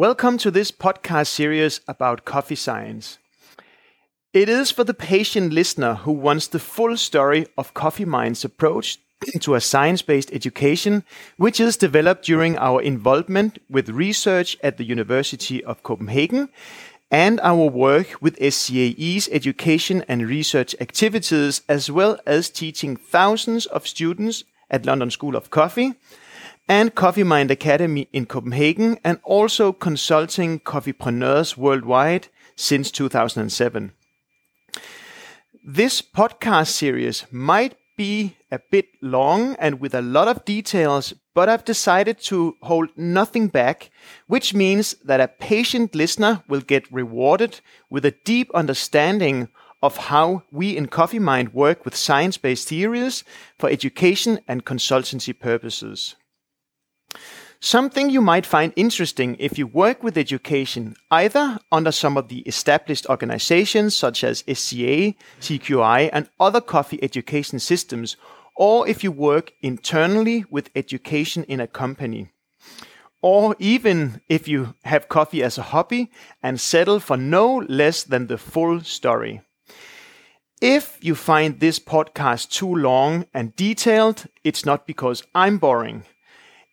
Welcome to this podcast series about coffee science. It is for the patient listener who wants the full story of Coffee Mind's approach to a science based education, which is developed during our involvement with research at the University of Copenhagen and our work with SCAE's education and research activities, as well as teaching thousands of students at London School of Coffee and Coffee Mind Academy in Copenhagen, and also consulting coffeepreneurs worldwide since 2007. This podcast series might be a bit long and with a lot of details, but I've decided to hold nothing back, which means that a patient listener will get rewarded with a deep understanding of how we in Coffee Mind work with science based theories for education and consultancy purposes. Something you might find interesting if you work with education, either under some of the established organizations such as SCA, CQI, and other coffee education systems, or if you work internally with education in a company. Or even if you have coffee as a hobby and settle for no less than the full story. If you find this podcast too long and detailed, it's not because I'm boring.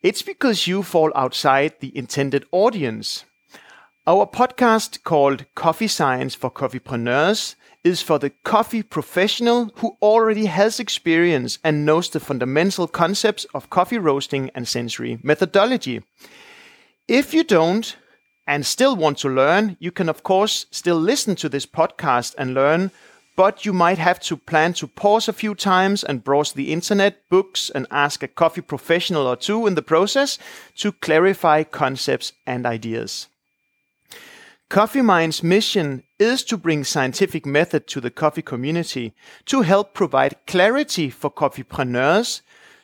It's because you fall outside the intended audience. Our podcast called Coffee Science for Coffeepreneurs is for the coffee professional who already has experience and knows the fundamental concepts of coffee roasting and sensory methodology. If you don't and still want to learn, you can of course still listen to this podcast and learn but you might have to plan to pause a few times and browse the internet, books, and ask a coffee professional or two in the process to clarify concepts and ideas. Coffee Mind's mission is to bring scientific method to the coffee community to help provide clarity for coffeepreneurs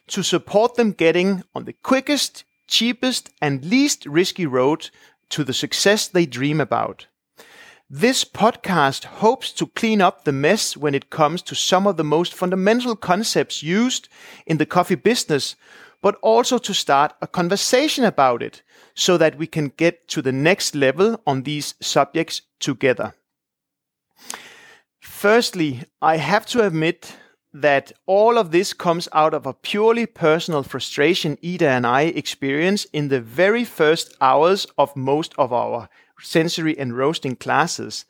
to support them getting on the quickest, cheapest, and least risky road to the success they dream about. This podcast hopes to clean up the mess when it comes to some of the most fundamental concepts used in the coffee business, but also to start a conversation about it so that we can get to the next level on these subjects together. Firstly, I have to admit that all of this comes out of a purely personal frustration Ida and I experience in the very first hours of most of our sensory and roasting classes.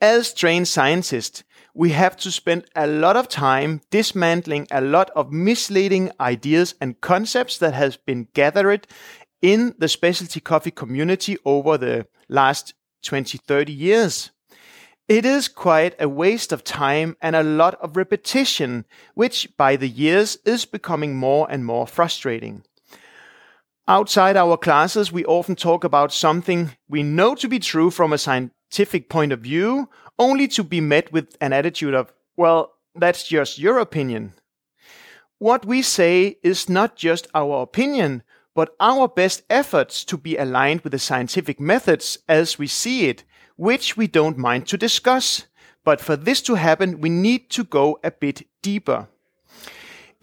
As trained scientists, we have to spend a lot of time dismantling a lot of misleading ideas and concepts that has been gathered in the specialty coffee community over the last 20, 30 years. It is quite a waste of time and a lot of repetition, which by the years is becoming more and more frustrating. Outside our classes, we often talk about something we know to be true from a scientific point of view, only to be met with an attitude of, well, that's just your opinion. What we say is not just our opinion, but our best efforts to be aligned with the scientific methods as we see it, which we don't mind to discuss. But for this to happen, we need to go a bit deeper.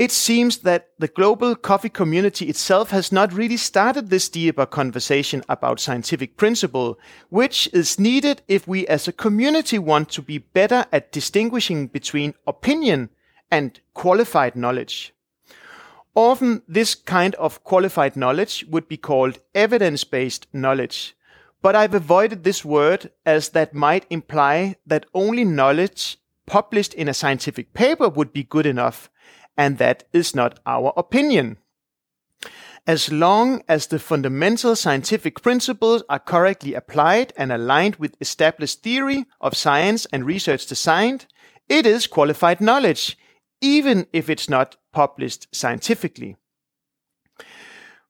It seems that the global coffee community itself has not really started this deeper conversation about scientific principle, which is needed if we as a community want to be better at distinguishing between opinion and qualified knowledge. Often this kind of qualified knowledge would be called evidence-based knowledge, but I've avoided this word as that might imply that only knowledge published in a scientific paper would be good enough and that is not our opinion. As long as the fundamental scientific principles are correctly applied and aligned with established theory of science and research design, it is qualified knowledge, even if it's not published scientifically.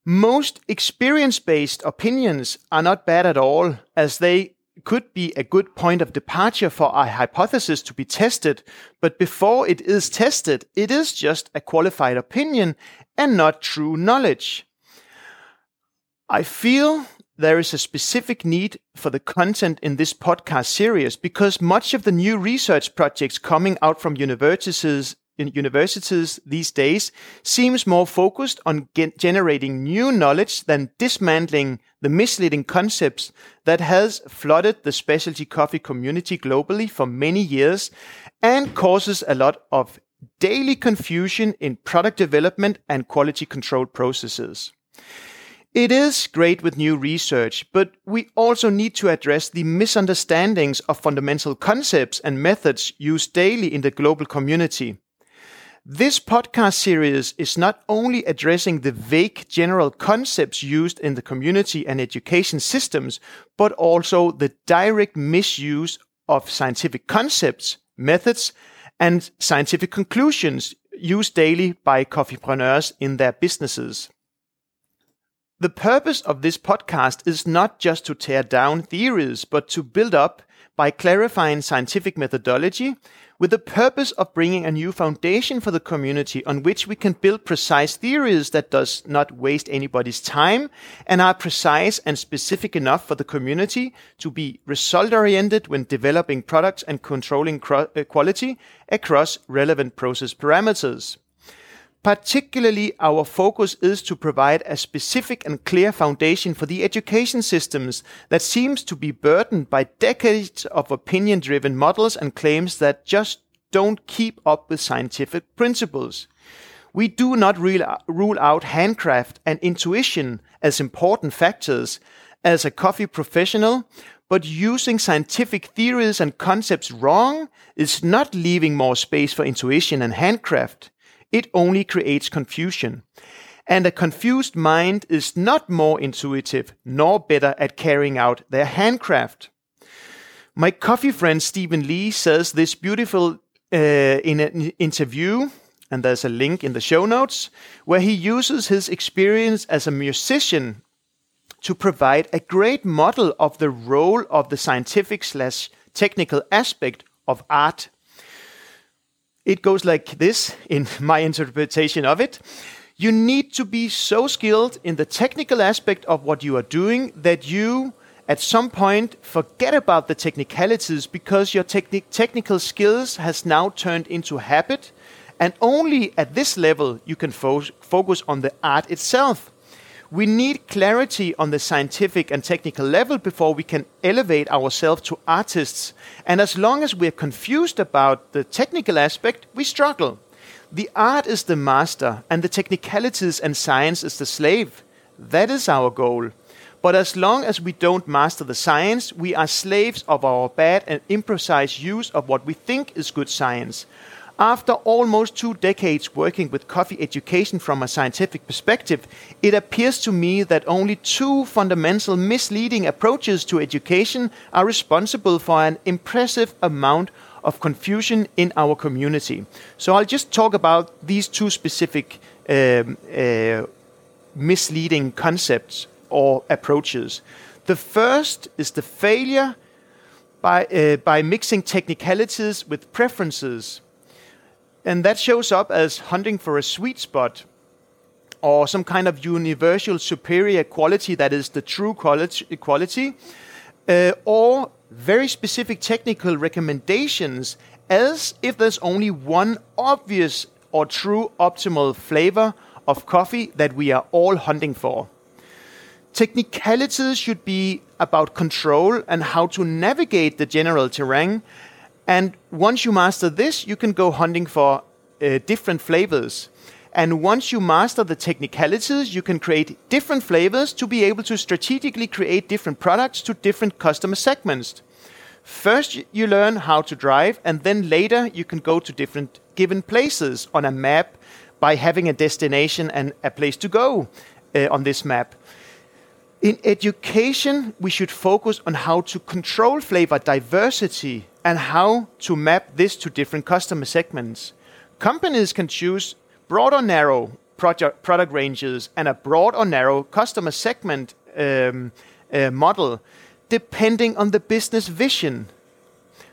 Most experience based opinions are not bad at all, as they could be a good point of departure for a hypothesis to be tested, but before it is tested, it is just a qualified opinion and not true knowledge. I feel there is a specific need for the content in this podcast series because much of the new research projects coming out from universities universities these days seems more focused on generating new knowledge than dismantling the misleading concepts that has flooded the specialty coffee community globally for many years and causes a lot of daily confusion in product development and quality control processes. It is great with new research, but we also need to address the misunderstandings of fundamental concepts and methods used daily in the global community. This podcast series is not only addressing the vague general concepts used in the community and education systems, but also the direct misuse of scientific concepts, methods, and scientific conclusions used daily by coffeepreneurs in their businesses. The purpose of this podcast is not just to tear down theories, but to build up by clarifying scientific methodology with the purpose of bringing a new foundation for the community on which we can build precise theories that does not waste anybody's time and are precise and specific enough for the community to be result oriented when developing products and controlling uh, quality across relevant process parameters. Particularly, our focus is to provide a specific and clear foundation for the education systems that seems to be burdened by decades of opinion driven models and claims that just don't keep up with scientific principles. We do not rule out handcraft and intuition as important factors as a coffee professional, but using scientific theories and concepts wrong is not leaving more space for intuition and handcraft it only creates confusion. And a confused mind is not more intuitive nor better at carrying out their handcraft. My coffee friend Stephen Lee says this beautiful uh, in an interview, and there's a link in the show notes, where he uses his experience as a musician to provide a great model of the role of the scientific slash technical aspect of art it goes like this in my interpretation of it. You need to be so skilled in the technical aspect of what you are doing that you, at some point, forget about the technicalities because your techni- technical skills has now turned into habit. And only at this level you can fo- focus on the art itself. We need clarity on the scientific and technical level before we can elevate ourselves to artists. And as long as we're confused about the technical aspect, we struggle. The art is the master, and the technicalities and science is the slave. That is our goal. But as long as we don't master the science, we are slaves of our bad and imprecise use of what we think is good science. After almost two decades working with coffee education from a scientific perspective, it appears to me that only two fundamental misleading approaches to education are responsible for an impressive amount of confusion in our community. So I'll just talk about these two specific um, uh, misleading concepts or approaches. The first is the failure by, uh, by mixing technicalities with preferences and that shows up as hunting for a sweet spot or some kind of universal superior quality that is the true quality, uh, or very specific technical recommendations as if there's only one obvious or true optimal flavor of coffee that we are all hunting for. Technicalities should be about control and how to navigate the general terrain and once you master this, you can go hunting for uh, different flavors. And once you master the technicalities, you can create different flavors to be able to strategically create different products to different customer segments. First, you learn how to drive, and then later, you can go to different given places on a map by having a destination and a place to go uh, on this map. In education, we should focus on how to control flavor diversity and how to map this to different customer segments. Companies can choose broad or narrow project, product ranges and a broad or narrow customer segment um, uh, model depending on the business vision.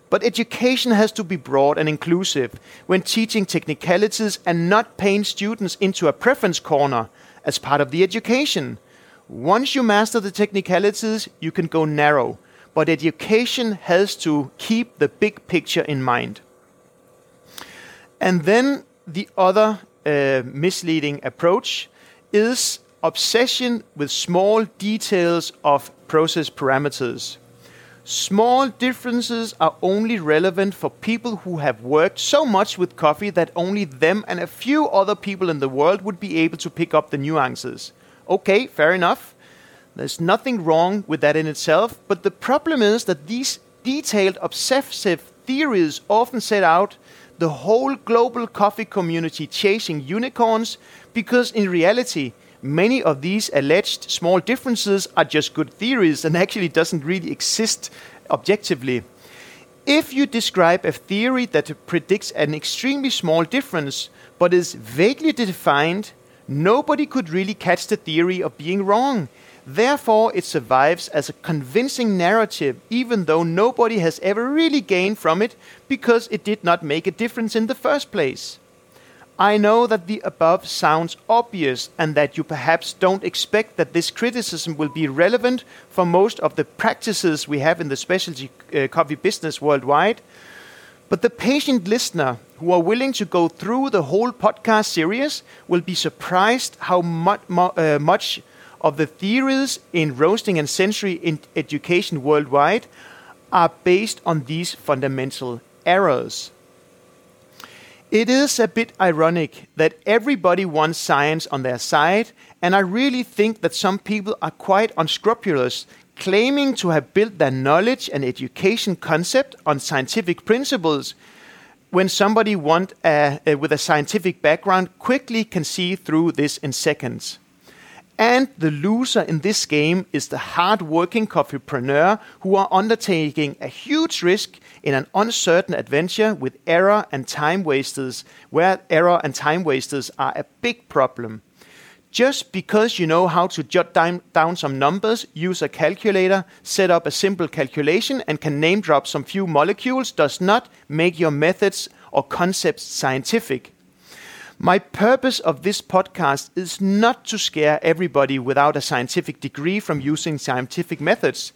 But education has to be broad and inclusive when teaching technicalities and not paint students into a preference corner as part of the education. Once you master the technicalities, you can go narrow but education has to keep the big picture in mind. And then the other uh, misleading approach is obsession with small details of process parameters. Small differences are only relevant for people who have worked so much with coffee that only them and a few other people in the world would be able to pick up the nuances. Okay, fair enough. There's nothing wrong with that in itself, but the problem is that these detailed obsessive theories often set out the whole global coffee community chasing unicorns because in reality, many of these alleged small differences are just good theories and actually doesn't really exist objectively. If you describe a theory that predicts an extremely small difference but is vaguely defined, nobody could really catch the theory of being wrong. Therefore, it survives as a convincing narrative, even though nobody has ever really gained from it because it did not make a difference in the first place. I know that the above sounds obvious and that you perhaps don't expect that this criticism will be relevant for most of the practices we have in the specialty uh, coffee business worldwide. But the patient listener who are willing to go through the whole podcast series will be surprised how much, uh, much of the theories in roasting and sensory in education worldwide are based on these fundamental errors. It is a bit ironic that everybody wants science on their side, and I really think that some people are quite unscrupulous, claiming to have built their knowledge and education concept on scientific principles, when somebody want a, a, with a scientific background quickly can see through this in seconds. And the loser in this game is the hard-working coffeepreneur who are undertaking a huge risk in an uncertain adventure with error and time wasters, where error and time wasters are a big problem. Just because you know how to jot down, some numbers, use a calculator, set up a simple calculation, and can name drop some few molecules does not make your methods or concepts scientific. My purpose of this podcast is not to scare everybody without a scientific degree from using scientific methods.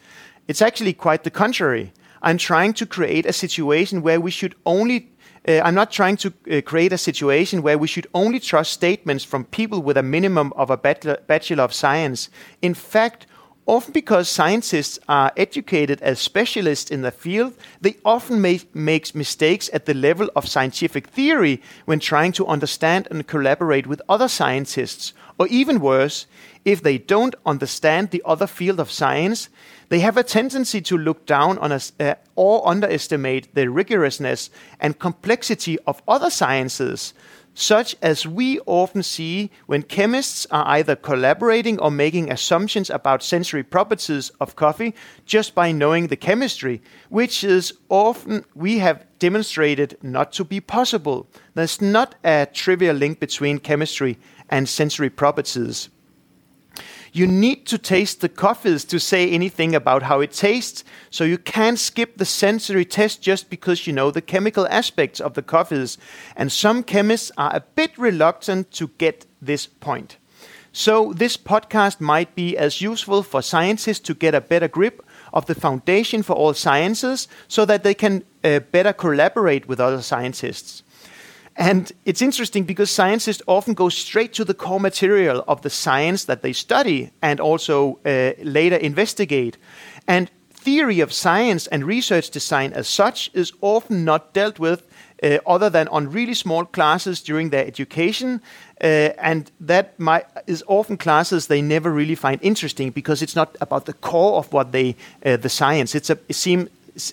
It's actually quite the contrary. I'm trying to create a situation where we should only I'm not trying to uh, create a situation where we should only trust statements from people with a minimum of a bachelor of science. In fact, Often because scientists are educated as specialists in the field, they often make, make mistakes at the level of scientific theory when trying to understand and collaborate with other scientists. Or even worse, if they don't understand the other field of science, they have a tendency to look down on us uh, or underestimate the rigorousness and complexity of other sciences, such as we often see when chemists are either collaborating or making assumptions about sensory properties of coffee just by knowing the chemistry, which is often we have demonstrated not to be possible. There's not a trivial link between chemistry and sensory properties. You need to taste the coffees to say anything about how it tastes, so you can't skip the sensory test just because you know the chemical aspects of the coffees. And some chemists are a bit reluctant to get this point. So, this podcast might be as useful for scientists to get a better grip of the foundation for all sciences so that they can uh, better collaborate with other scientists. And it's interesting because scientists often go straight to the core material of the science that they study and also uh, later investigate. And theory of science and research design as such is often not dealt with uh, other than on really small classes during their education. Uh, and that might, is often classes they never really find interesting because it's not about the core of what they, uh, the science. It's a, it seems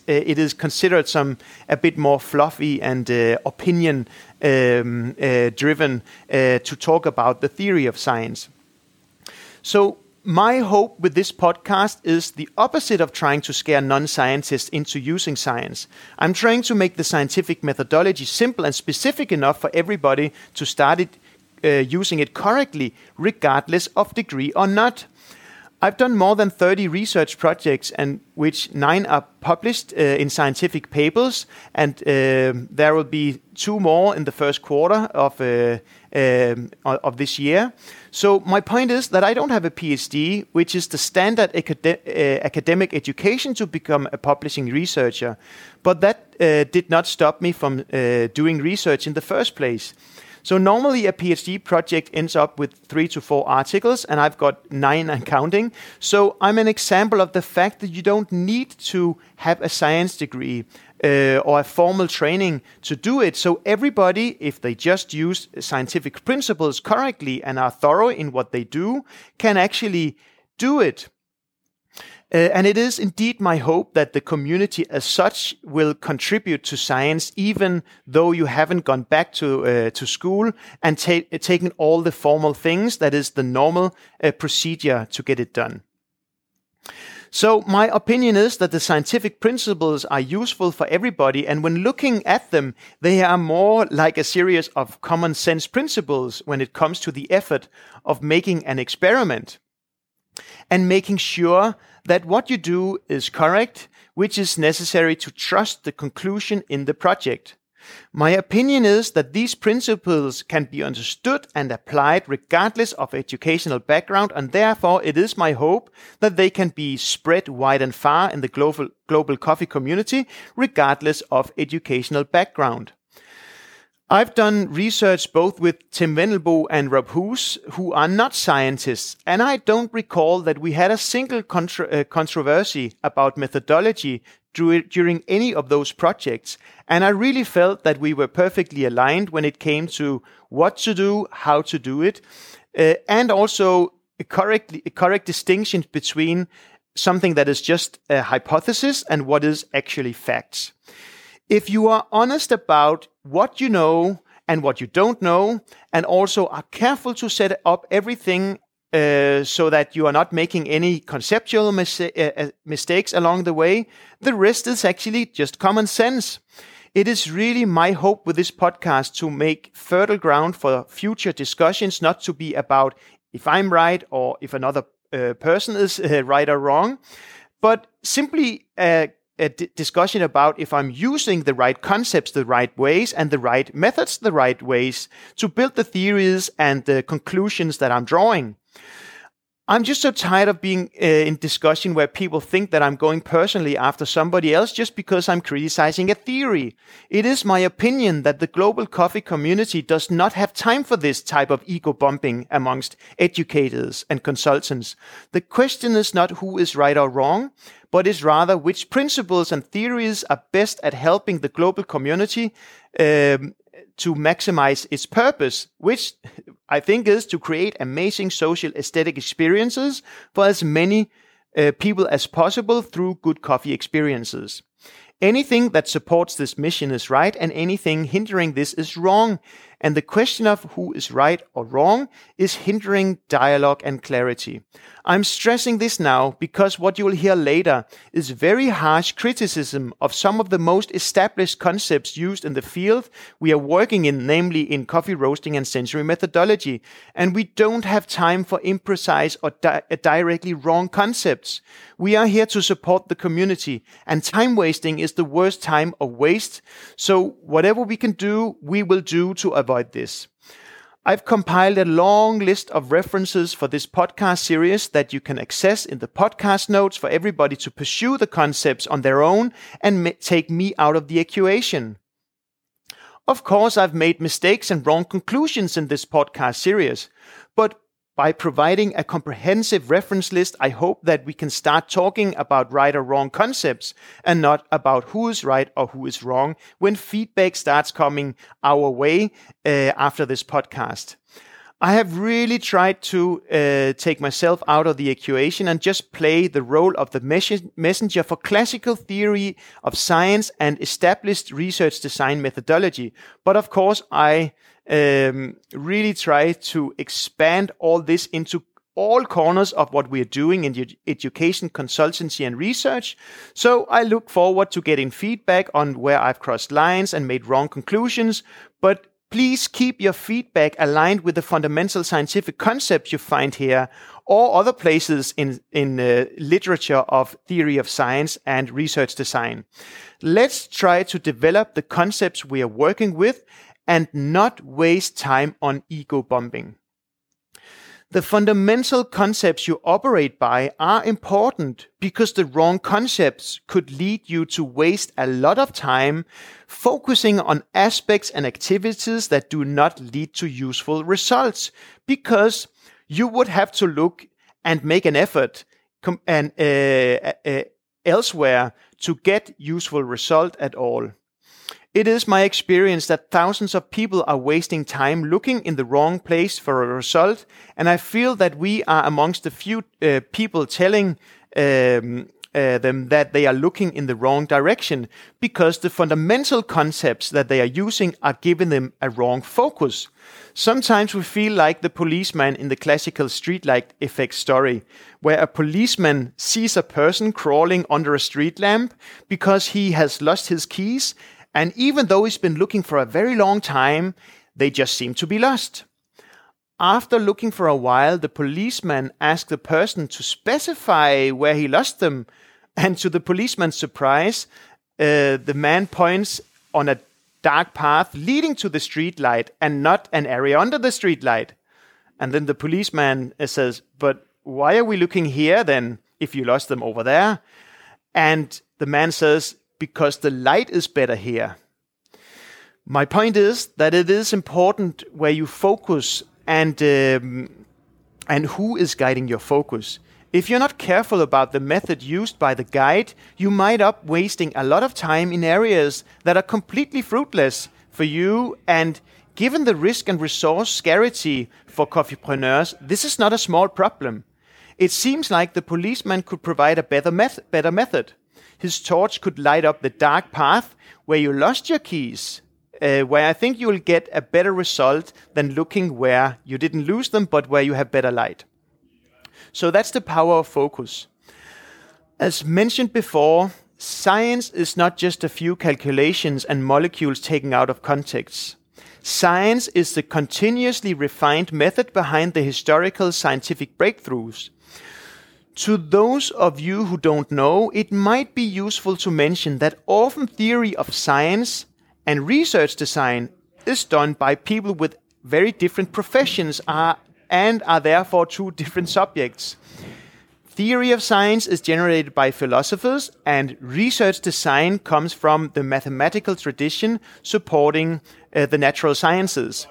it is considered some a bit more fluffy and uh, opinion um, uh, driven uh, to talk about the theory of science. So my hope with this podcast is the opposite of trying to scare non scientists into using science. I'm trying to make the scientific methodology simple and specific enough for everybody to start it, uh, using it correctly, regardless of degree or not. I've done more than 30 research projects, and which nine are published uh, in scientific papers, and uh, there will be two more in the first quarter of uh, um, of this year. So my point is that I don't have a PhD, which is the standard uh, academic education to become a publishing researcher, but that uh, did not stop me from uh, doing research in the first place. So normally a PhD project ends up with three to four articles, and I've got nine and counting. So I'm an example of the fact that you don't need to have a science degree uh, or a formal training to do it. So everybody, if they just use scientific principles correctly and are thorough in what they do, can actually do it. Uh, and it is indeed my hope that the community as such will contribute to science, even though you haven't gone back to uh, to school and ta- taken all the formal things that is the normal uh, procedure to get it done. So my opinion is that the scientific principles are useful for everybody. And when looking at them, they are more like a series of common sense principles when it comes to the effort of making an experiment and making sure that what you do is correct, which is necessary to trust the conclusion in the project. My opinion is that these principles can be understood and applied regardless of educational background, and therefore it is my hope that they can be spread wide and far in the global, global coffee community regardless of educational background. I've done research both with Tim Wendelboe and Rob Hoos, who are not scientists, and I don't recall that we had a single uh, controversy about methodology during any of those projects. And I really felt that we were perfectly aligned when it came to what to do, how to do it, uh, and also a correct, a correct distinction between something that is just a hypothesis and what is actually facts. If you are honest about what you know and what you don't know, and also are careful to set up everything uh, so that you are not making any conceptual mis- uh, uh, mistakes along the way. The rest is actually just common sense. It is really my hope with this podcast to make fertile ground for future discussions, not to be about if I'm right or if another uh, person is uh, right or wrong, but simply a, d- discussion about if I'm using the right concepts the right ways and the right methods the right ways to build the theories and the conclusions that I'm drawing. I'm just so tired of being uh, in discussion where people think that I'm going personally after somebody else just because I'm criticizing a theory. It is my opinion that the global coffee community does not have time for this type of ego bumping amongst educators and consultants. The question is not who is right or wrong, but is rather which principles and theories are best at helping the global community um, to maximize its purpose, which I think is to create amazing social aesthetic experiences for as many uh, people as possible through good coffee experiences. Anything that supports this mission is right, and anything hindering this is wrong. And the question of who is right or wrong is hindering dialogue and clarity. I'm stressing this now because what you will hear later is very harsh criticism of some of the most established concepts used in the field we are working in, namely in coffee roasting and sensory methodology. And we don't have time for imprecise or di- uh, directly wrong concepts. We are here to support the community, and time wasting is the worst time of waste. So whatever we can do, we will do to avoid this. I've compiled a long list of references for this podcast series that you can access in the podcast notes for everybody to pursue the concepts on their own and take me out of the equation. Of course, I've made mistakes and wrong conclusions in this podcast series, but by providing a comprehensive reference list, I hope that we can start talking about right or wrong concepts and not about who is right or who is wrong when feedback starts coming our way uh, after this podcast. I have really tried to uh, take myself out of the equation and just play the role of the mes- messenger for classical theory of science and established research design methodology. But of course, I um, really try to expand all this into all corners of what we're doing in education, consultancy, and research. So I look forward to getting feedback on where I've crossed lines and made wrong conclusions. But please keep your feedback aligned with the fundamental scientific concepts you find here or other places in, in uh, literature of theory of science and research design. Let's try to develop the concepts we are working with and not waste time on ego bombing. The fundamental concepts you operate by are important because the wrong concepts could lead you to waste a lot of time focusing on aspects and activities that do not lead to useful results because you would have to look and make an effort and uh, uh, elsewhere to get useful result at all. It is my experience that thousands of people are wasting time looking in the wrong place for a result, and I feel that we are amongst the few uh, people telling um, uh, them that they are looking in the wrong direction because the fundamental concepts that they are using are giving them a wrong focus. Sometimes we feel like the policeman in the classical streetlight effect story, where a policeman sees a person crawling under a street lamp because he has lost his keys and even though he's been looking for a very long time, they just seem to be lost. After looking for a while, the policeman asked the person to specify where he lost them. And to the policeman's surprise, uh, the man points on a dark path leading to the street light and not an area under the street light. And then the policeman uh, says, But why are we looking here then if you lost them over there? And the man says, because the light is better here. My point is that it is important where you focus and um, and who is guiding your focus. If you're not careful about the method used by the guide, you might up wasting a lot of time in areas that are completely fruitless for you and given the risk and resource scarcity for coffeepreneurs, this is not a small problem. It seems like the policeman could provide a better, met- better method his torch could light up the dark path where you lost your keys. Uh, where I think you will get a better result than looking where you didn't lose them, but where you have better light. So that's the power of focus. As mentioned before, science is not just a few calculations and molecules taken out of context. Science is the continuously refined method behind the historical scientific breakthroughs. To those of you who don't know, it might be useful to mention that often theory of science and research design is done by people with very different professions are, and are therefore two different subjects. Theory of science is generated by philosophers, and research design comes from the mathematical tradition supporting uh, the natural sciences.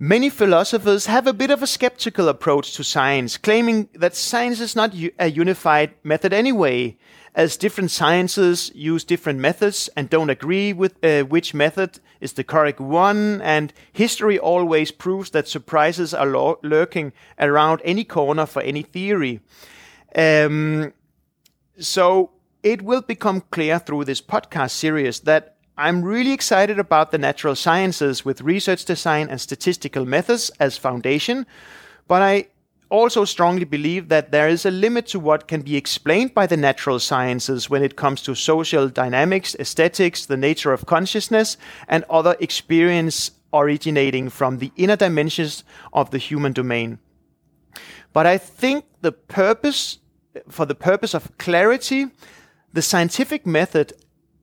Many philosophers have a bit of a skeptical approach to science, claiming that science is not a unified method anyway, as different sciences use different methods and don't agree with uh, which method is the correct one, and history always proves that surprises are lurking around any corner for any theory. Um, so it will become clear through this podcast series that I'm really excited about the natural sciences with research design and statistical methods as foundation, but I also strongly believe that there is a limit to what can be explained by the natural sciences when it comes to social dynamics, aesthetics, the nature of consciousness, and other experience originating from the inner dimensions of the human domain. But I think the purpose, for the purpose of clarity, the scientific method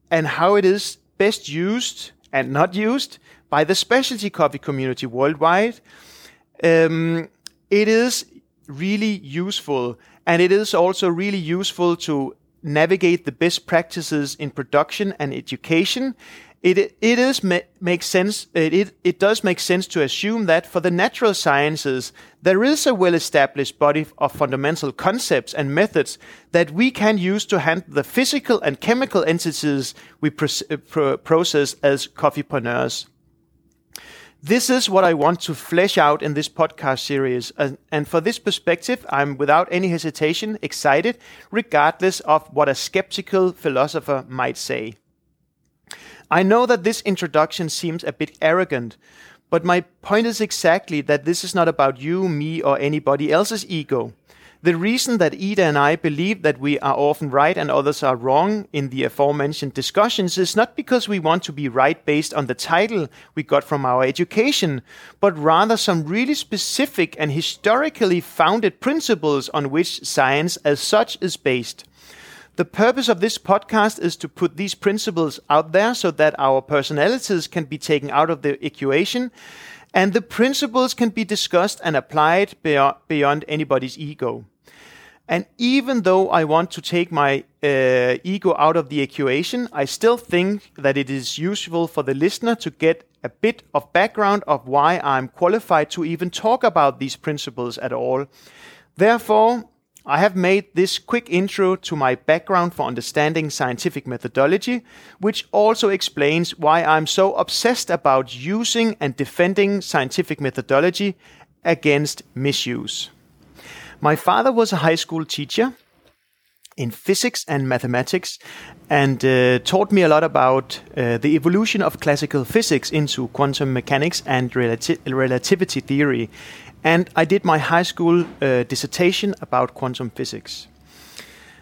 and how it is best used and not used by the specialty coffee community worldwide. Um, it is really useful, and it is also really useful to navigate the best practices in production and education it it is makes sense. It, it it does make sense to assume that for the natural sciences there is a well-established body of fundamental concepts and methods that we can use to handle the physical and chemical entities we uh, pro process as coffeepreneurs. This is what I want to flesh out in this podcast series. And, and, for this perspective, I'm without any hesitation excited, regardless of what a skeptical philosopher might say. I know that this introduction seems a bit arrogant, but my point is exactly that this is not about you, me, or anybody else's ego. The reason that Ida and I believe that we are often right and others are wrong in the aforementioned discussions is not because we want to be right based on the title we got from our education, but rather some really specific and historically founded principles on which science as such is based. The purpose of this podcast is to put these principles out there so that our personalities can be taken out of the equation and the principles can be discussed and applied beyond anybody's ego. And even though I want to take my uh, ego out of the equation, I still think that it is useful for the listener to get a bit of background of why I'm qualified to even talk about these principles at all. Therefore, I have made this quick intro to my background for understanding scientific methodology, which also explains why I'm so obsessed about using and defending scientific methodology against misuse. My father was a high school teacher in physics and mathematics and uh, taught me a lot about uh, the evolution of classical physics into quantum mechanics and relati- relativity theory and I did my high school uh, dissertation about quantum physics.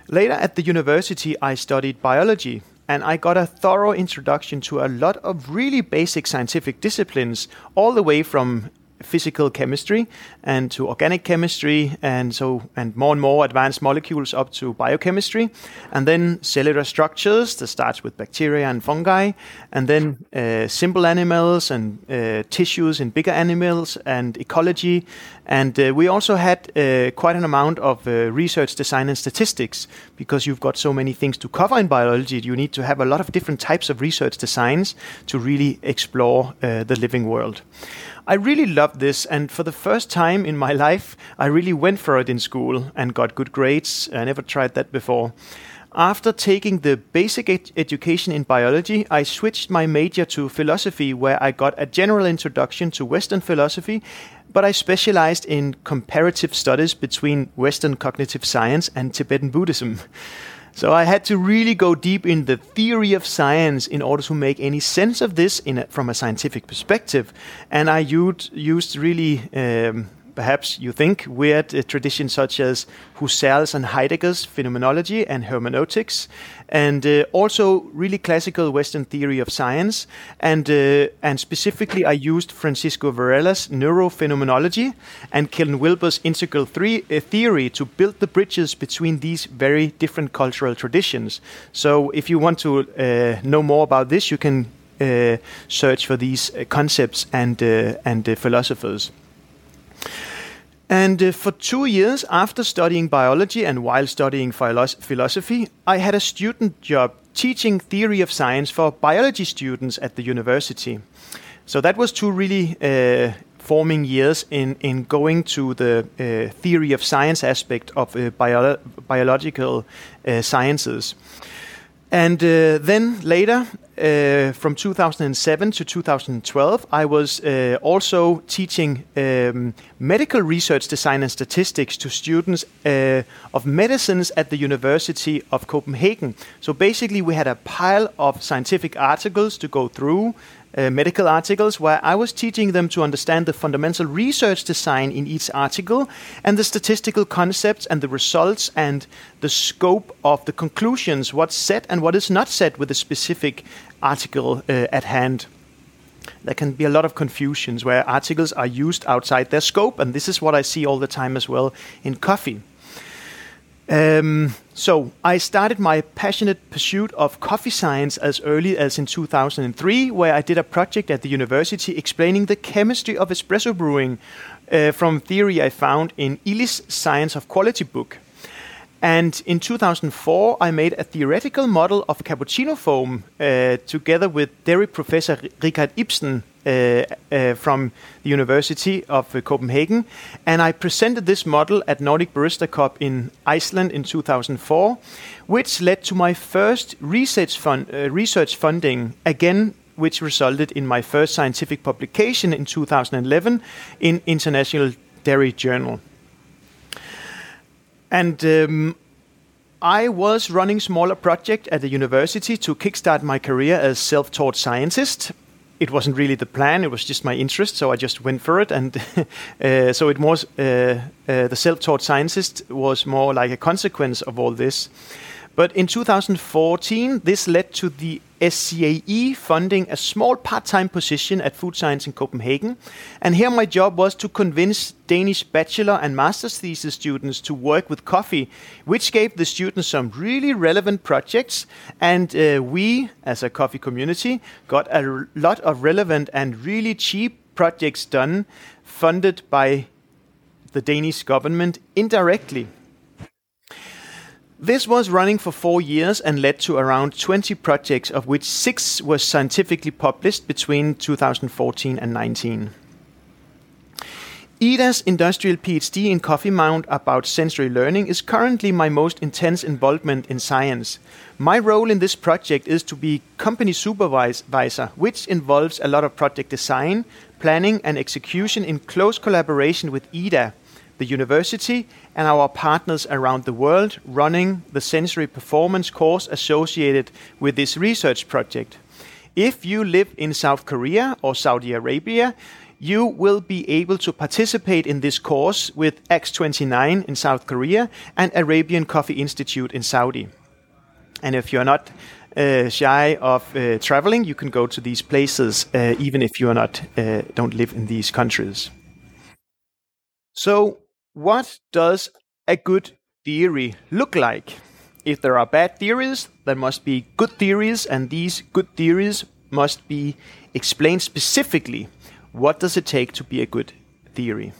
Later at the university, I studied biology, and I got a thorough introduction to a lot of really basic scientific disciplines, all the way from physical chemistry and to organic chemistry and so and more and more advanced molecules up to biochemistry. And then cellular structures that starts with bacteria and fungi. And then uh, simple animals and uh, tissues in bigger animals and ecology. And uh, we also had uh, quite an amount of uh, research design and statistics because you've got so many things to cover in biology. You need to have a lot of different types of research designs to really explore uh, the living world I really loved this, and for the first time in my life, I really went for it in school and got good grades. I never tried that before. After taking the basic ed- education in biology, I switched my major to philosophy, where I got a general introduction to Western philosophy, but I specialized in comparative studies between Western cognitive science and Tibetan Buddhism. So I had to really go deep in the theory of science in order to make any sense of this a, from a scientific perspective. And I used, used really um, perhaps you think, weird uh, traditions such as Husserl's and Heidegger's phenomenology and hermeneutics, and uh, also really classical Western theory of science. And uh, and specifically, I used Francisco Varela's neurophenomenology and Ken Wilber's integral three, uh, theory to build the bridges between these very different cultural traditions. So, if you want to uh, know more about this, you can uh, search for these concepts and and philosophers. And uh, for two years after studying biology and while studying philosophy, I had a student job teaching theory of science for biology students at the university. So that was two really uh, forming years in, in going to the uh, theory of science aspect of uh, bio biological uh, sciences. And uh, then later, uh, from 2007 to 2012, I was uh, also teaching um, medical research design and statistics to students of medicines at the University of Copenhagen. So basically, we had a pile of scientific articles to go through uh, medical articles where I was teaching them to understand the fundamental research design in each article and the statistical concepts and the results and the scope of the conclusions, what's said and what is not said with a specific article uh, at hand. There can be a lot of confusions where articles are used outside their scope, and this is what I see all the time as well in coffee. Um, so I started my passionate pursuit of coffee science as early as in 2003, where I did a project at the university explaining the chemistry of espresso brewing uh, from theory I found in Illy's Science of Quality book. And in 2004, I made a theoretical model of cappuccino foam uh, together with dairy professor Richard Ipsen from the University of uh, Copenhagen. And I presented this model at Nordic Barista Cup in Iceland in 2004, which led to my first research, fund, uh, research funding, again which resulted in my first scientific publication in 2011 in International Dairy Journal. And um, I was running smaller project at the university to kickstart my career as self-taught scientist. It wasn't really the plan; it was just my interest, so I just went for it. And uh, so it was uh, uh, the self-taught scientist was more like a consequence of all this. But in 2014, this led to the SCAE funding a small part-time position at Food Science in Copenhagen. And here my job was to convince Danish bachelor and master's thesis students to work with coffee, which gave the students some really relevant projects. And uh, we, as a coffee community, got a lot of relevant and really cheap projects done funded by the Danish government indirectly. This was running for four years and led to around 20 projects, of which six were scientifically published between 2014 and 19. Ida's industrial PhD in Coffee Mind about sensory learning is currently my most intense involvement in science. My role in this project is to be company supervisor, which involves a lot of project design, planning, and execution in close collaboration with Ida, the university, and our partners around the world running the sensory performance course associated with this research project. If you live in South Korea or Saudi Arabia, you will be able to participate in this course with X29 in South Korea and Arabian Coffee Institute in Saudi. And if you're not uh, shy of uh, traveling, you can go to these places uh, even if you are not uh, don't live in these countries. So, what does a good theory look like? If there are bad theories, there must be good theories, and these good theories must be explained specifically what does it take to be a good theory?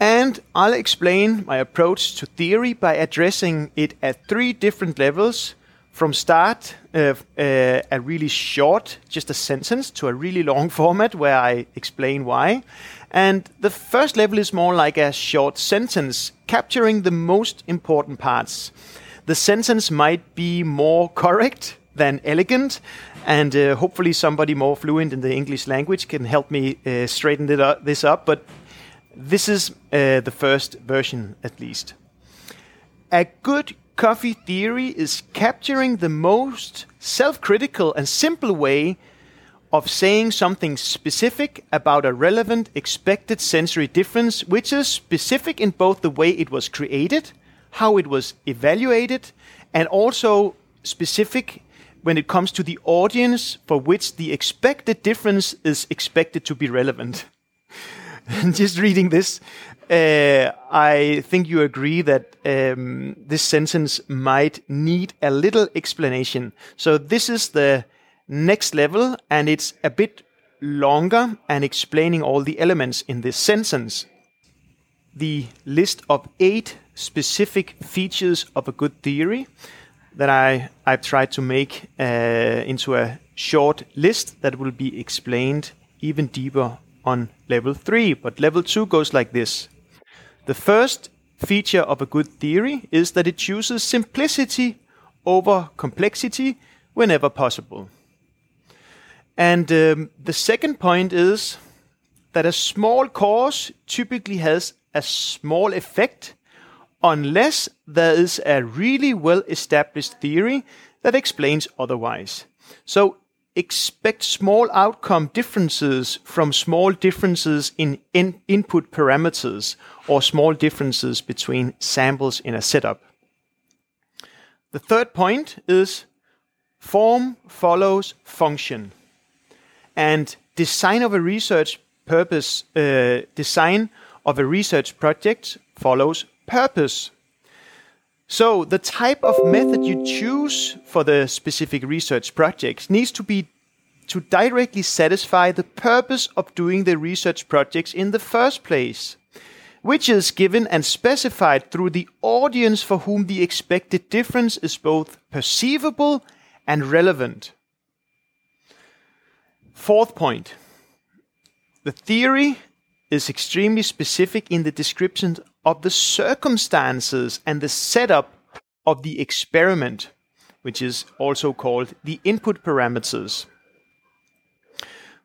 And I'll explain my approach to theory by addressing it at three different levels from start uh, uh, a really short, just a sentence, to a really long format where I explain why. And the first level is more like a short sentence, capturing the most important parts. The sentence might be more correct than elegant, and uh, hopefully somebody more fluent in the English language can help me uh, straighten up, this up. But this is uh, the first version, at least. A good coffee theory is capturing the most self-critical and simple way of saying something specific about a relevant expected sensory difference, which is specific in both the way it was created, how it was evaluated, and also specific when it comes to the audience for which the expected difference is expected to be relevant. Just reading this, uh, I think you agree that um, this sentence might need a little explanation. So, this is the next level, and it's a bit longer and explaining all the elements in this sentence. The list of eight specific features of a good theory that I, I've tried to make uh, into a short list that will be explained even deeper on level 3. But level 2 goes like this. The first feature of a good theory is that it chooses simplicity over complexity whenever possible. And um, the second point is that a small cause typically has a small effect unless there is a really well established theory that explains otherwise. So expect small outcome differences from small differences in, in input parameters or small differences between samples in a setup. The third point is form follows function. And design of a research purpose, uh, design of a research project follows purpose. So the type of method you choose for the specific research project needs to be to directly satisfy the purpose of doing the research projects in the first place, which is given and specified through the audience for whom the expected difference is both perceivable and relevant. Fourth point the theory is extremely specific in the description of the circumstances and the setup of the experiment, which is also called the input parameters.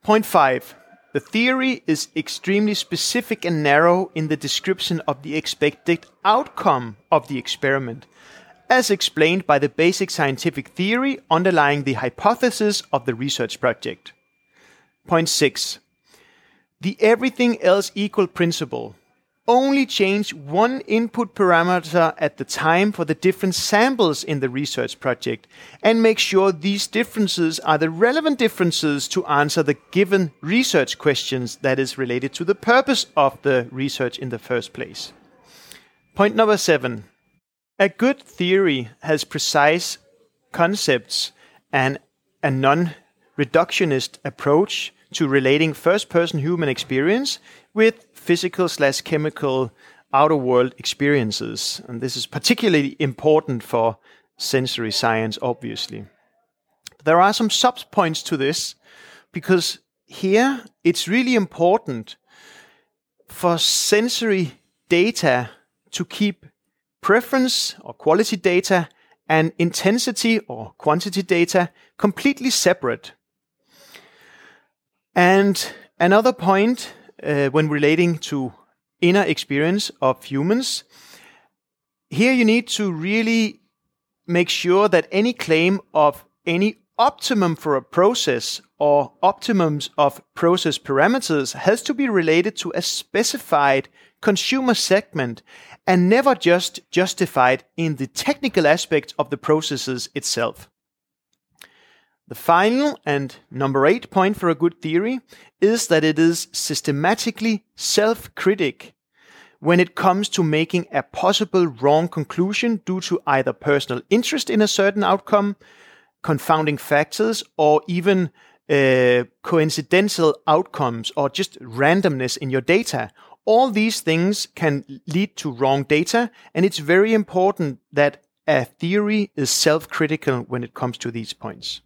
Point five. The theory is extremely specific and narrow in the description of the expected outcome of the experiment, as explained by the basic scientific theory underlying the hypothesis of the research project. Point 6. The everything else equal principle only change one input parameter at the time for the different samples in the research project and make sure these differences are the relevant differences to answer the given research questions that is related to the purpose of the research in the first place. Point number seven. A good theory has precise concepts and a non reductionist approach to relating first person human experience with physical slash chemical outer world experiences. And this is particularly important for sensory science, obviously. There are some sub points to this because here it's really important for sensory data to keep preference or quality data and intensity or quantity data completely separate. And another point uh, when relating to inner experience of humans, here you need to really make sure that any claim of any optimum for a process or optimums of process parameters has to be related to a specified consumer segment and never just justified in the technical aspect of the processes itself. The final and number eight point for a good theory is that it is systematically self critic when it comes to making a possible wrong conclusion due to either personal interest in a certain outcome, confounding factors, or even uh, coincidental outcomes or just randomness in your data. All these things can lead to wrong data, and it's very important that a theory is self critical when it comes to these points.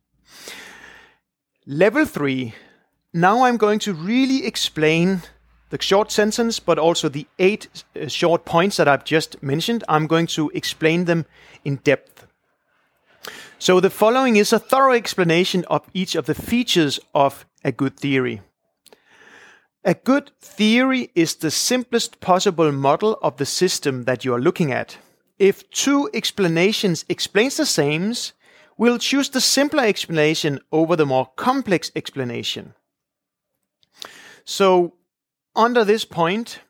Level three. Now I'm going to really explain the short sentence, but also the eight uh, short points that I've just mentioned. I'm going to explain them in depth. So the following is a thorough explanation of each of the features of a good theory. A good theory is the simplest possible model of the system that you are looking at. If two explanations explains the same, we'll choose the simpler explanation over the more complex explanation. So under this point,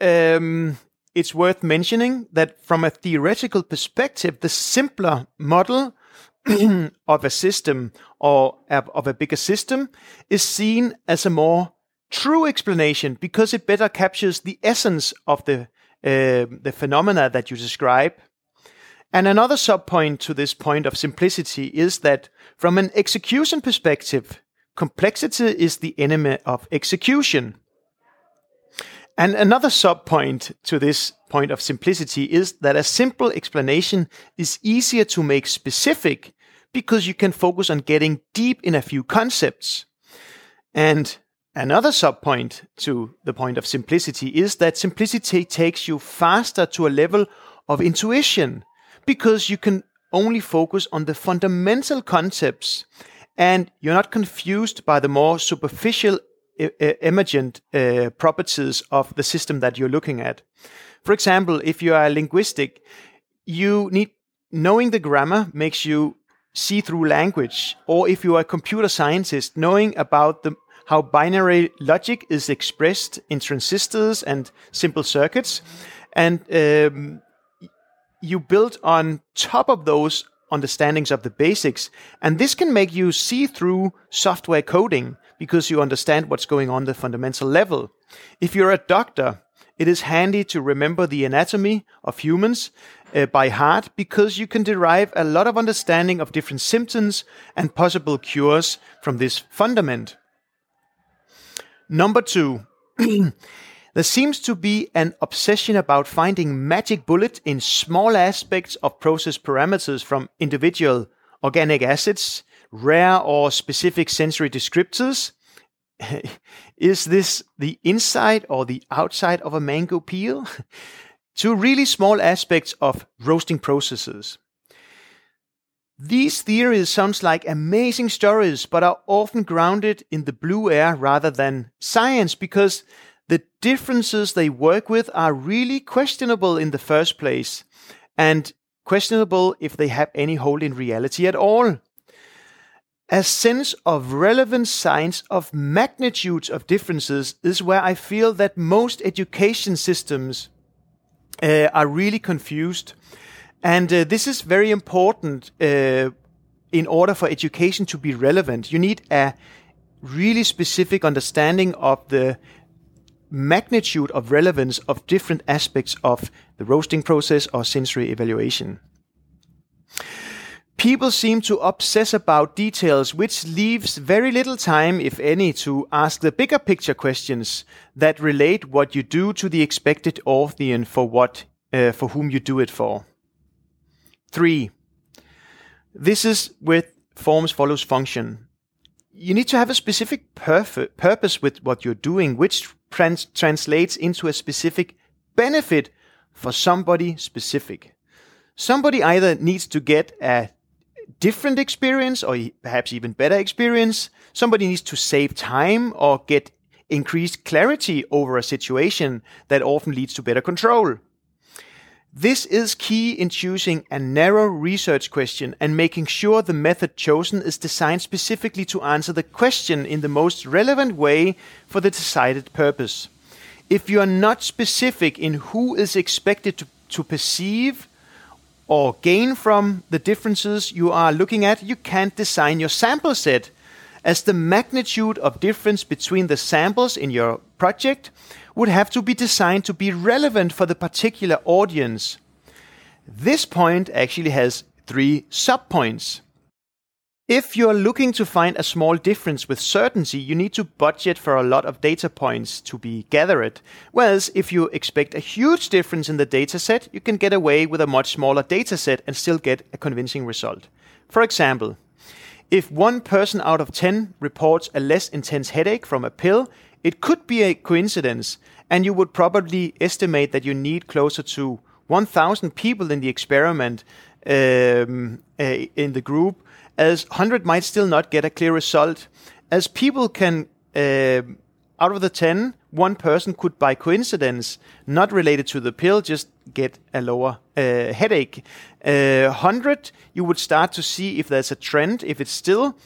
um, it's worth mentioning that from a theoretical perspective, the simpler model of a system or of a bigger system is seen as a more true explanation because it better captures the essence of the uh, the phenomena that you describe. And another subpoint to this point of simplicity is that from an execution perspective, complexity is the enemy of execution. And another subpoint to this point of simplicity is that a simple explanation is easier to make specific because you can focus on getting deep in a few concepts. And another subpoint to the point of simplicity is that simplicity takes you faster to a level of intuition because you can only focus on the fundamental concepts and you're not confused by the more superficial emergent uh, properties of the system that you're looking at. For example, if you are a linguistic, you need knowing the grammar makes you see through language, or if you are a computer scientist, knowing about the how binary logic is expressed in transistors and simple circuits, and um, you build on top of those understandings of the basics, and this can make you see through software coding because you understand what's going on the fundamental level. If you're a doctor, it is handy to remember the anatomy of humans uh, by heart because you can derive a lot of understanding of different symptoms and possible cures from this fundament. Number two, there seems to be an obsession about finding magic bullet in small aspects of process parameters from individual organic acids rare or specific sensory descriptors? Is this the inside or the outside of a mango peel? Two really small aspects of roasting processes. These theories sounds like amazing stories, but are often grounded in the blue air rather than science because the differences they work with are really questionable in the first place and questionable if they have any hold in reality at all a sense of relevant science of magnitudes of differences is where I feel that most education systems uh, are really confused. And uh, this is very important uh, in order for education to be relevant. You need a really specific understanding of the magnitude of relevance of different aspects of the roasting process or sensory evaluation. People seem to obsess about details, which leaves very little time, if any, to ask the bigger picture questions that relate what you do to the expected audience for what, uh, for whom you do it for. Three. This is with forms follows function. You need to have a specific purpose with what you're doing, which trans- translates into a specific benefit for somebody specific. Somebody either needs to get a different experience or perhaps even better experience. Somebody needs to save time or get increased clarity over a situation that often leads to better control. This is key in choosing a narrow research question and making sure the method chosen is designed specifically to answer the question in the most relevant way for the decided purpose. If you are not specific in who is expected to, to perceive or gain from the differences you are looking at, you can't design your sample set as the magnitude of difference between the samples in your project would have to be designed to be relevant for the particular audience. This point actually has three subpoints. If you're looking to find a small difference with certainty, you need to budget for a lot of data points to be gathered. Whereas if you expect a huge difference in the dataset, you can get away with a much smaller dataset and still get a convincing result. For example, if one person out of 10 reports a less intense headache from a pill, it could be a coincidence, and you would probably estimate that you need closer to 1,000 people in the experiment um, uh, in the group as 100 might still not get a clear result, as people can, uh, out of the 10, one person could by coincidence, not related to the pill, just get a lower uh, headache. Uh, 100, you would start to see if there's a trend, if it's still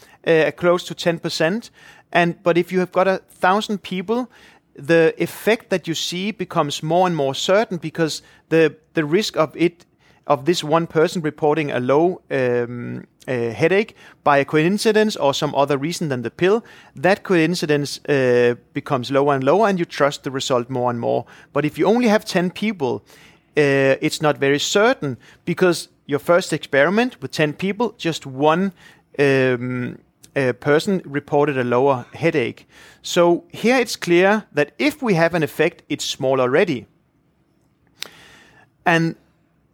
close to 10%. And but if you have got a thousand people, the effect that you see becomes more and more certain because the the risk of it of this one person reporting a low um, uh, headache by a coincidence or some other reason than the pill, that coincidence uh, becomes lower and lower, and you trust the result more and more. But if you only have 10 people, uh, it's not very certain because your first experiment with 10 people, just one um, person reported a lower headache. So here it's clear that if we have an effect, it's small already. And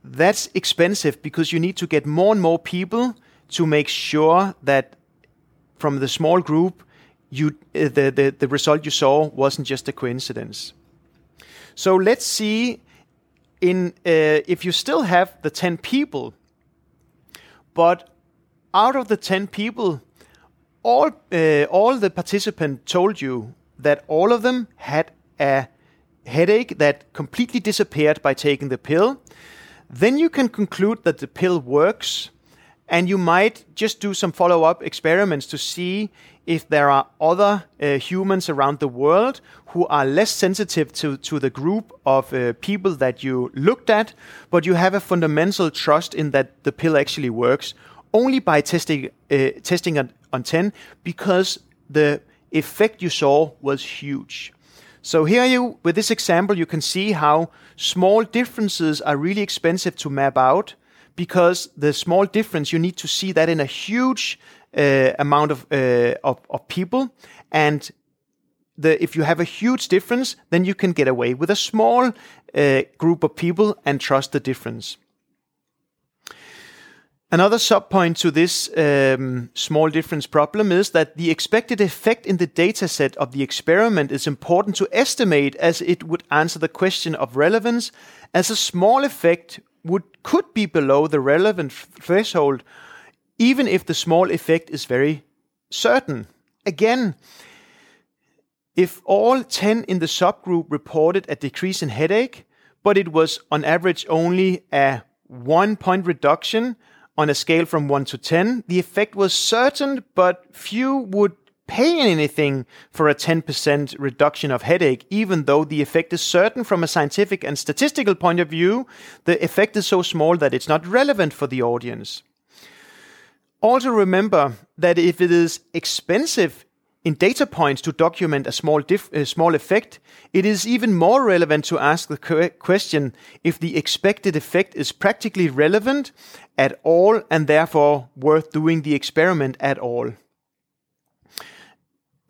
that's expensive because you need to get more and more people to make sure that from the small group, you uh, the, the, the result you saw wasn't just a coincidence. So let's see in uh, if you still have the 10 people, but out of the 10 people, all uh, all the participants told you that all of them had a headache that completely disappeared by taking the pill. Then you can conclude that the pill works and you might just do some follow up experiments to see if there are other uh, humans around the world who are less sensitive to, to the group of uh, people that you looked at, but you have a fundamental trust in that the pill actually works only by testing, uh, testing on, on 10 because the effect you saw was huge. So here you, with this example, you can see how small differences are really expensive to map out because the small difference you need to see that in a huge uh, amount of, uh, of, of people and the if you have a huge difference then you can get away with a small uh, group of people and trust the difference Another subpoint to this um, small difference problem is that the expected effect in the dataset of the experiment is important to estimate as it would answer the question of relevance, as a small effect would could be below the relevant threshold, even if the small effect is very certain. Again, if all 10 in the subgroup reported a decrease in headache, but it was on average only a one point reduction on a scale from 1 to 10, the effect was certain, but few would pay anything for a 10% reduction of headache, even though the effect is certain from a scientific and statistical point of view, the effect is so small that it's not relevant for the audience. Also, remember that if it is expensive in data points to document a small, small effect, it is even more relevant to ask the question if the expected effect is practically relevant at all and therefore worth doing the experiment at all.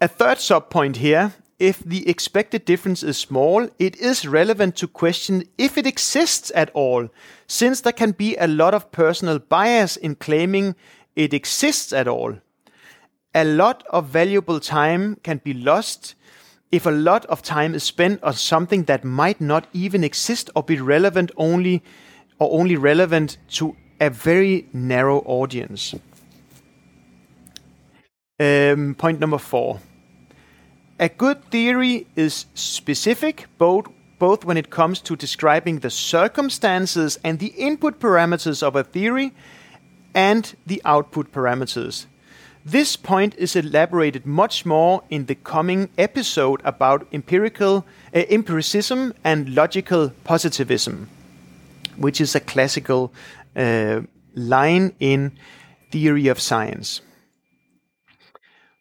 A third subpoint here if the expected difference is small, it is relevant to question if it exists at all, since there can be a lot of personal bias in claiming it exists at all a lot of valuable time can be lost if a lot of time is spent on something that might not even exist or be relevant only or only relevant to a very narrow audience. Um, point number four. A good theory is specific both, both when it comes to describing the circumstances and the input parameters of a theory and the output parameters. This point is elaborated much more in the coming episode about empirical uh, empiricism and logical positivism, which is a classical uh, line in theory of science.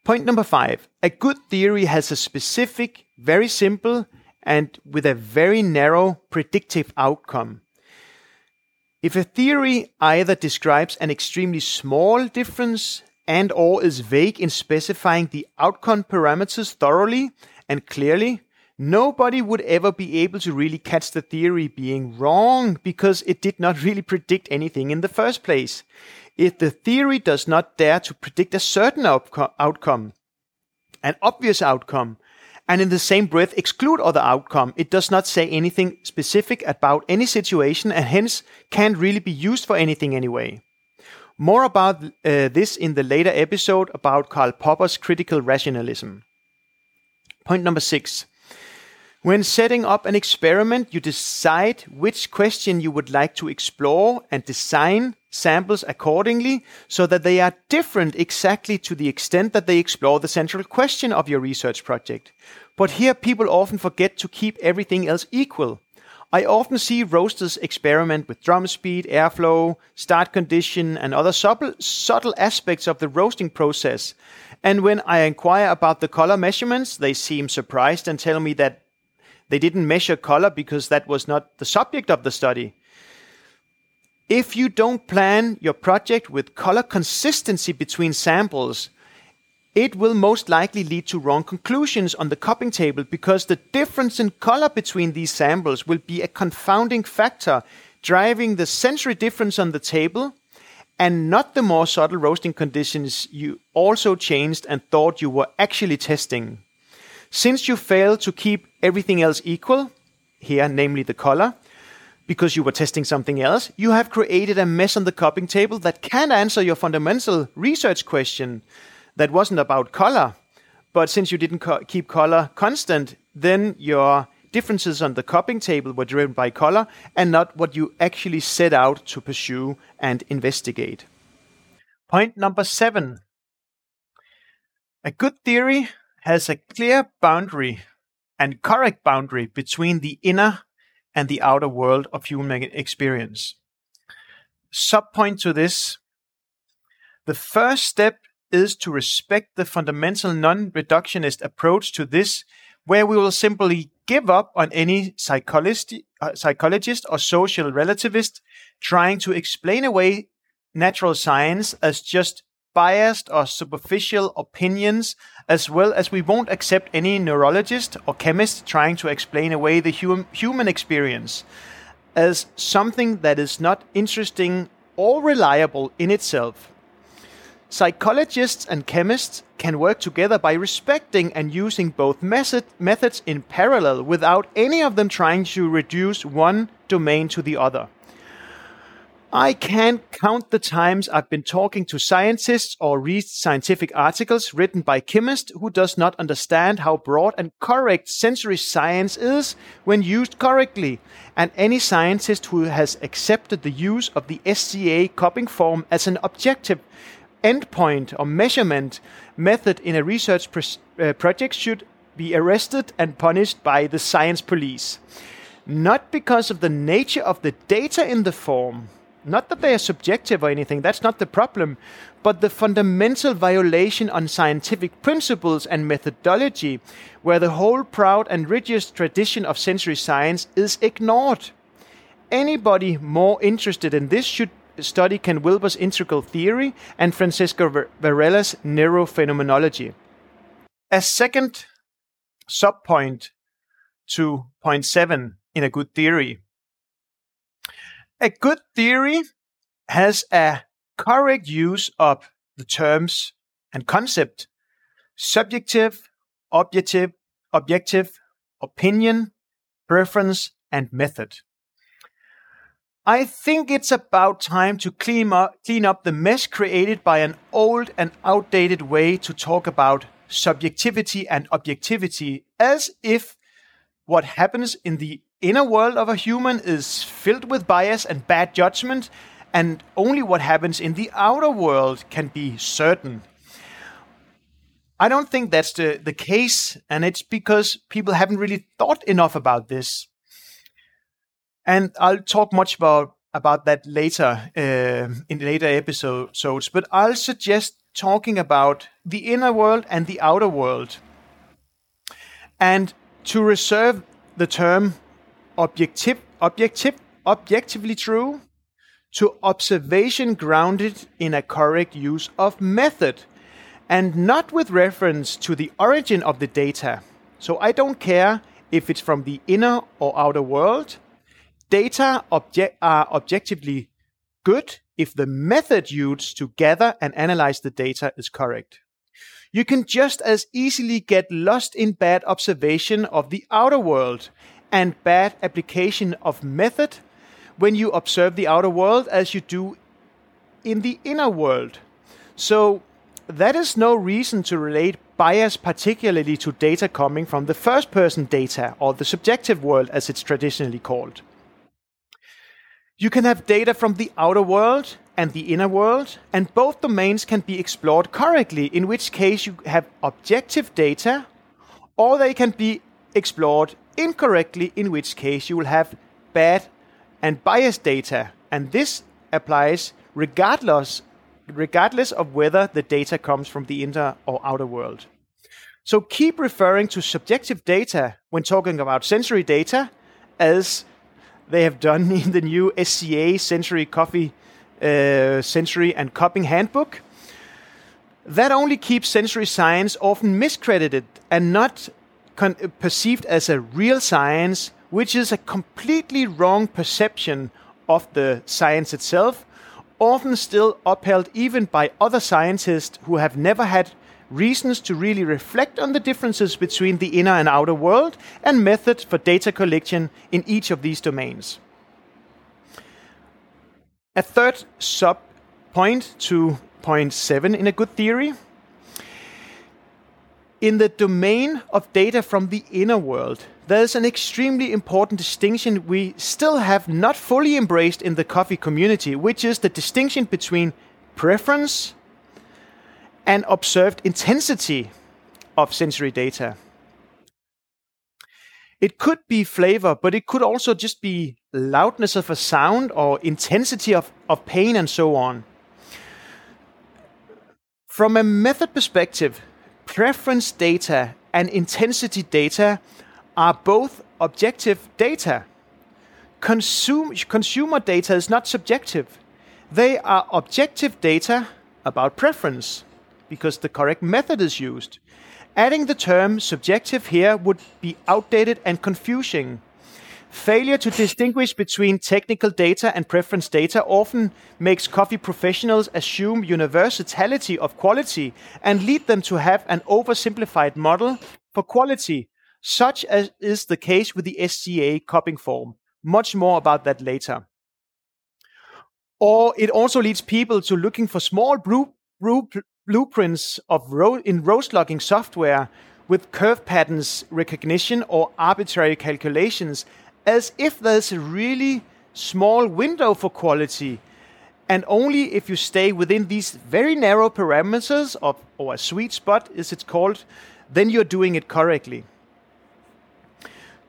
Point number five a good theory has a specific, very simple, and with a very narrow predictive outcome. If a theory either describes an extremely small difference and or is vague in specifying the outcome parameters thoroughly and clearly, nobody would ever be able to really catch the theory being wrong because it did not really predict anything in the first place. If the theory does not dare to predict a certain outcome, an obvious outcome, and in the same breath exclude other outcome, it does not say anything specific about any situation and hence can't really be used for anything anyway. More about uh, this in the later episode about Karl Popper's critical rationalism. Point number six. When setting up an experiment, you decide which question you would like to explore and design samples accordingly so that they are different exactly to the extent that they explore the central question of your research project. But here people often forget to keep everything else equal. I often see roasters experiment with drum speed, airflow, start condition, and other subtle, subtle aspects of the roasting process. And when I inquire about the color measurements, they seem surprised and tell me that they didn't measure color because that was not the subject of the study. If you don't plan your project with color consistency between samples, it will most likely lead to wrong conclusions on the cupping table because the difference in color between these samples will be a confounding factor driving the sensory difference on the table and not the more subtle roasting conditions you also changed and thought you were actually testing. Since you failed to keep everything else equal, here namely the color, because you were testing something else, you have created a mess on the cupping table that can't answer your fundamental research question that wasn't about color. But since you didn't co- keep color constant, then your differences on the cupping table were driven by color and not what you actually set out to pursue and investigate. Point number seven. A good theory has a clear boundary and correct boundary between the inner and the outer world of human experience. Subpoint to this the first step is to respect the fundamental non reductionist approach to this, where we will simply give up on any psychologist, uh, psychologist or social relativist trying to explain away natural science as just biased or superficial opinions, as well as we won't accept any neurologist or chemist trying to explain away the hum- human experience as something that is not interesting or reliable in itself. Psychologists and chemists can work together by respecting and using both method, methods in parallel without any of them trying to reduce one domain to the other. I can't count the times I've been talking to scientists or read scientific articles written by chemists who does not understand how broad and correct sensory science is when used correctly, and any scientist who has accepted the use of the SCA cupping form as an objective endpoint or measurement method in a research uh, project should be arrested and punished by the science police. Not because of the nature of the data in the form, Not that they are subjective or anything, that's not the problem, but the fundamental violation on scientific principles and methodology, where the whole proud and rigorous tradition of sensory science is ignored. Anybody more interested in this should study Ken Wilber's integral theory and Francisco Varela's neurophenomenology. A second subpoint to point seven in a good theory. A good theory has a correct use of the terms and concept subjective, objective, objective, opinion, preference, and method. I think it's about time to clean up, clean up the mess created by an old and outdated way to talk about subjectivity and objectivity as if what happens in the inner world of a human is filled with bias and bad judgment, and only what happens in the outer world can be certain. I don't think that's the, the case, and it's because people haven't really thought enough about this. And I'll talk much about about that later uh, in later episodes. But I'll suggest talking about the inner world and the outer world, and to reserve the term objective, objective, objectively true to observation grounded in a correct use of method and not with reference to the origin of the data. So I don't care if it's from the inner or outer world. Data object, are objectively good if the method used to gather and analyze the data is correct. You can just as easily get lost in bad observation of the outer world and bad application of method when you observe the outer world as you do in the inner world. So that is no reason to relate bias particularly to data coming from the first person data or the subjective world as it's traditionally called. You can have data from the outer world and the inner world, and both domains can be explored correctly, in which case you have objective data, or they can be explored incorrectly, in which case you will have bad and biased data. And this applies regardless, regardless of whether the data comes from the inner or outer world. So keep referring to subjective data when talking about sensory data, as they have done in the new SCA Sensory Coffee uh, Sensory and Cupping Handbook. That only keeps sensory science often miscredited and not perceived as a real science, which is a completely wrong perception of the science itself, often still upheld even by other scientists who have never had reasons to really reflect on the differences between the inner and outer world and methods for data collection in each of these domains. A third sub point to point seven in a good theory in the domain of data from the inner world, there's an extremely important distinction we still have not fully embraced in the coffee community, which is the distinction between preference and observed intensity of sensory data. It could be flavor, but it could also just be loudness of a sound or intensity of, of pain and so on. From a method perspective, preference data and intensity data are both objective data. Consume, consumer data is not subjective. They are objective data about preference because the correct method is used. Adding the term subjective here would be outdated and confusing. Failure to distinguish between technical data and preference data often makes coffee professionals assume universality of quality and lead them to have an oversimplified model for quality, such as is the case with the SCA cupping form. Much more about that later. Or it also leads people to looking for small blue, blue, blueprints of in roast logging software with curve patterns recognition or arbitrary calculations as if there's a really small window for quality. And only if you stay within these very narrow parameters of, or a sweet spot, as it's called, then you're doing it correctly.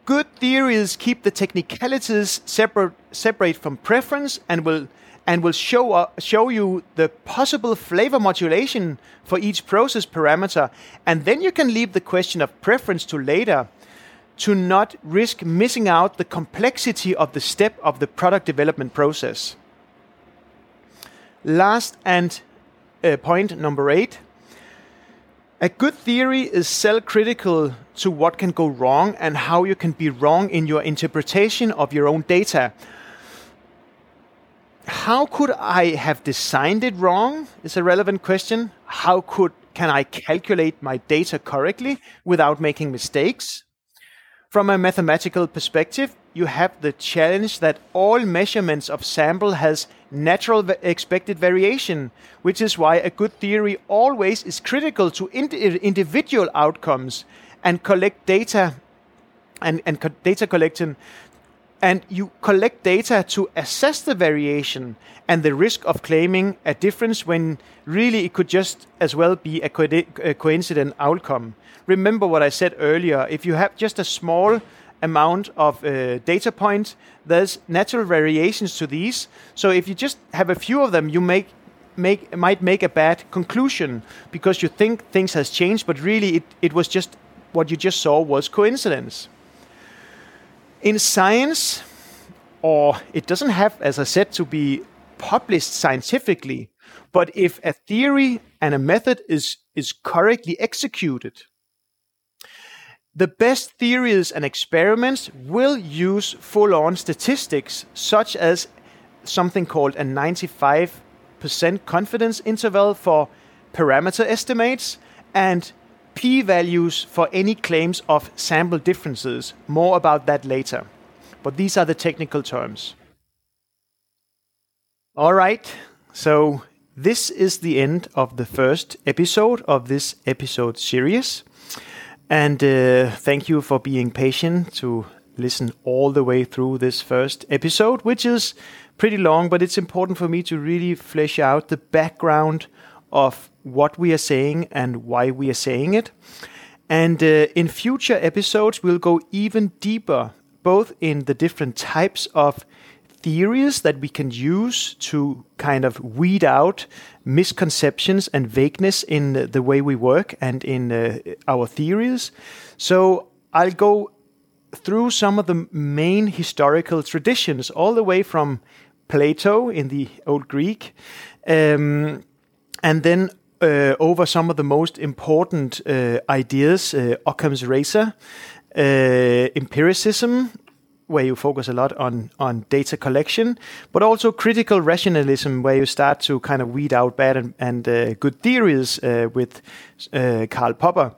Good theories keep the technicalities separate, separate from preference and will and will show, uh, show you the possible flavor modulation for each process parameter. And then you can leave the question of preference to later to not risk missing out the complexity of the step of the product development process. Last and uh, point number eight a good theory is cell critical to what can go wrong and how you can be wrong in your interpretation of your own data. How could I have designed it wrong? Is a relevant question. How could can I calculate my data correctly without making mistakes? From a mathematical perspective, you have the challenge that all measurements of sample has natural expected variation, which is why a good theory always is critical to ind individual outcomes and collect data and, and co data collection. And you collect data to assess the variation and the risk of claiming a difference when really it could just as well be a, co a coincident outcome. Remember what I said earlier if you have just a small amount of uh, data points. There's natural variations to these. So if you just have a few of them, you make make might make a bad conclusion because you think things has changed, but really it, it was just what you just saw was coincidence. In science, or it doesn't have, as I said, to be published scientifically, but if a theory and a method is is correctly executed, the best theories and experiments will use full on statistics, such as something called a 95% confidence interval for parameter estimates and p values for any claims of sample differences. More about that later. But these are the technical terms. All right, so this is the end of the first episode of this episode series. And uh, thank you for being patient to listen all the way through this first episode, which is pretty long, but it's important for me to really flesh out the background of what we are saying and why we are saying it. And uh, in future episodes, we'll go even deeper, both in the different types of theories that we can use to kind of weed out misconceptions and vagueness in the way we work and in uh, our theories. So I'll go through some of the main historical traditions, all the way from Plato in the Old Greek, um, and then uh, over some of the most important uh, ideas, uh, Occam's razor, empiricism, where you focus a lot on on data collection, but also critical rationalism, where you start to kind of weed out bad and, and uh, good theories uh, with uh, Karl Popper.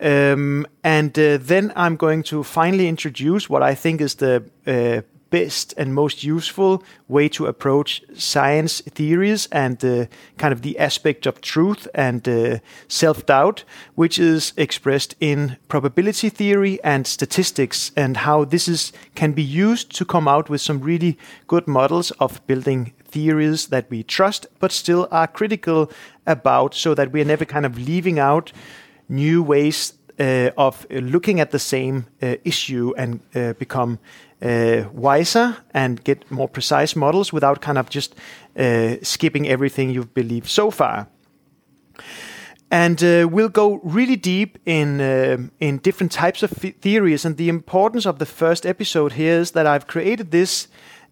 Um, and uh, then I'm going to finally introduce what I think is the uh, best and most useful way to approach science theories and uh, kind of the aspect of truth and uh, self doubt, which is expressed in probability theory and statistics, and how this is can be used to come out with some really good models of building theories that we trust but still are critical about, so that we are never kind of leaving out new ways uh, of looking at the same uh, issue and uh, become uh, wiser and get more precise models without kind of just uh, skipping everything you've believed so far. And uh, we'll go really deep in uh, in different types of theories. And the importance of the first episode here is that I've created this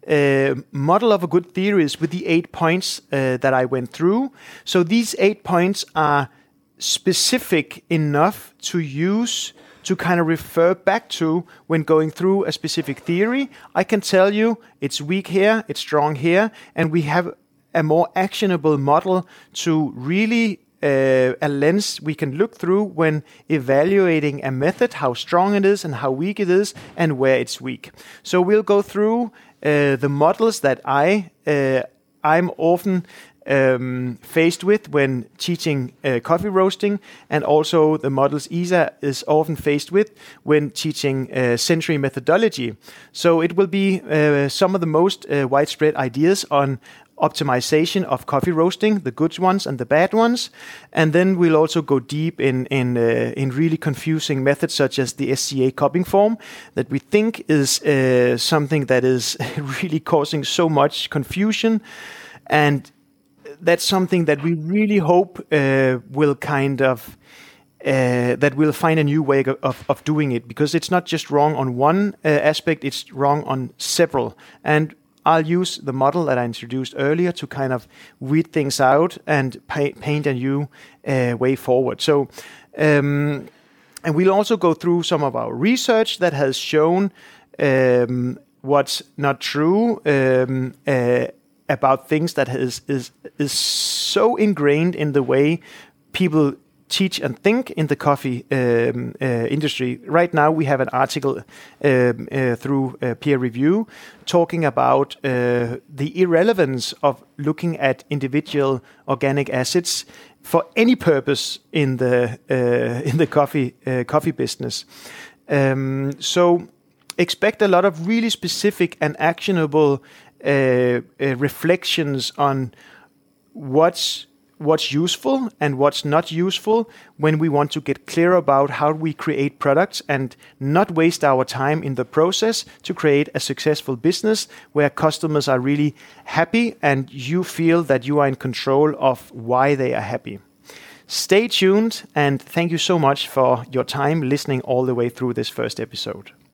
uh, model of a good theories with the eight points uh, that I went through. So these eight points are specific enough to use to kind of refer back to when going through a specific theory. I can tell you it's weak here, it's strong here, and we have a more actionable model to really uh, a lens we can look through when evaluating a method, how strong it is and how weak it is, and where it's weak. So we'll go through uh, the models that I uh, I'm often um, faced with when teaching uh, coffee roasting, and also the models Isa is often faced with when teaching uh, sensory methodology. So it will be uh, some of the most uh, widespread ideas on optimization of coffee roasting, the good ones and the bad ones, and then we'll also go deep in in uh, in really confusing methods such as the SCA cupping form that we think is uh, something that is really causing so much confusion and that's something that we really hope uh, will kind of uh, that we'll find a new way of, of doing it because it's not just wrong on one uh, aspect, it's wrong on several. And I'll use the model that I introduced earlier to kind of weed things out and pa- paint a new uh, way forward. So, um, and we'll also go through some of our research that has shown um, what's not true um, uh, about things that is is is so ingrained in the way people teach and think in the coffee um, uh, industry. Right now, we have an article um, uh, through uh, peer review talking about uh, the irrelevance of looking at individual organic acids for any purpose in the uh, in the coffee uh, coffee business. Um, so expect a lot of really specific and actionable Uh, uh, reflections on what's what's useful and what's not useful when we want to get clear about how we create products and not waste our time in the process to create a successful business where customers are really happy and you feel that you are in control of why they are happy. Stay tuned and thank you so much for your time listening all the way through this first episode.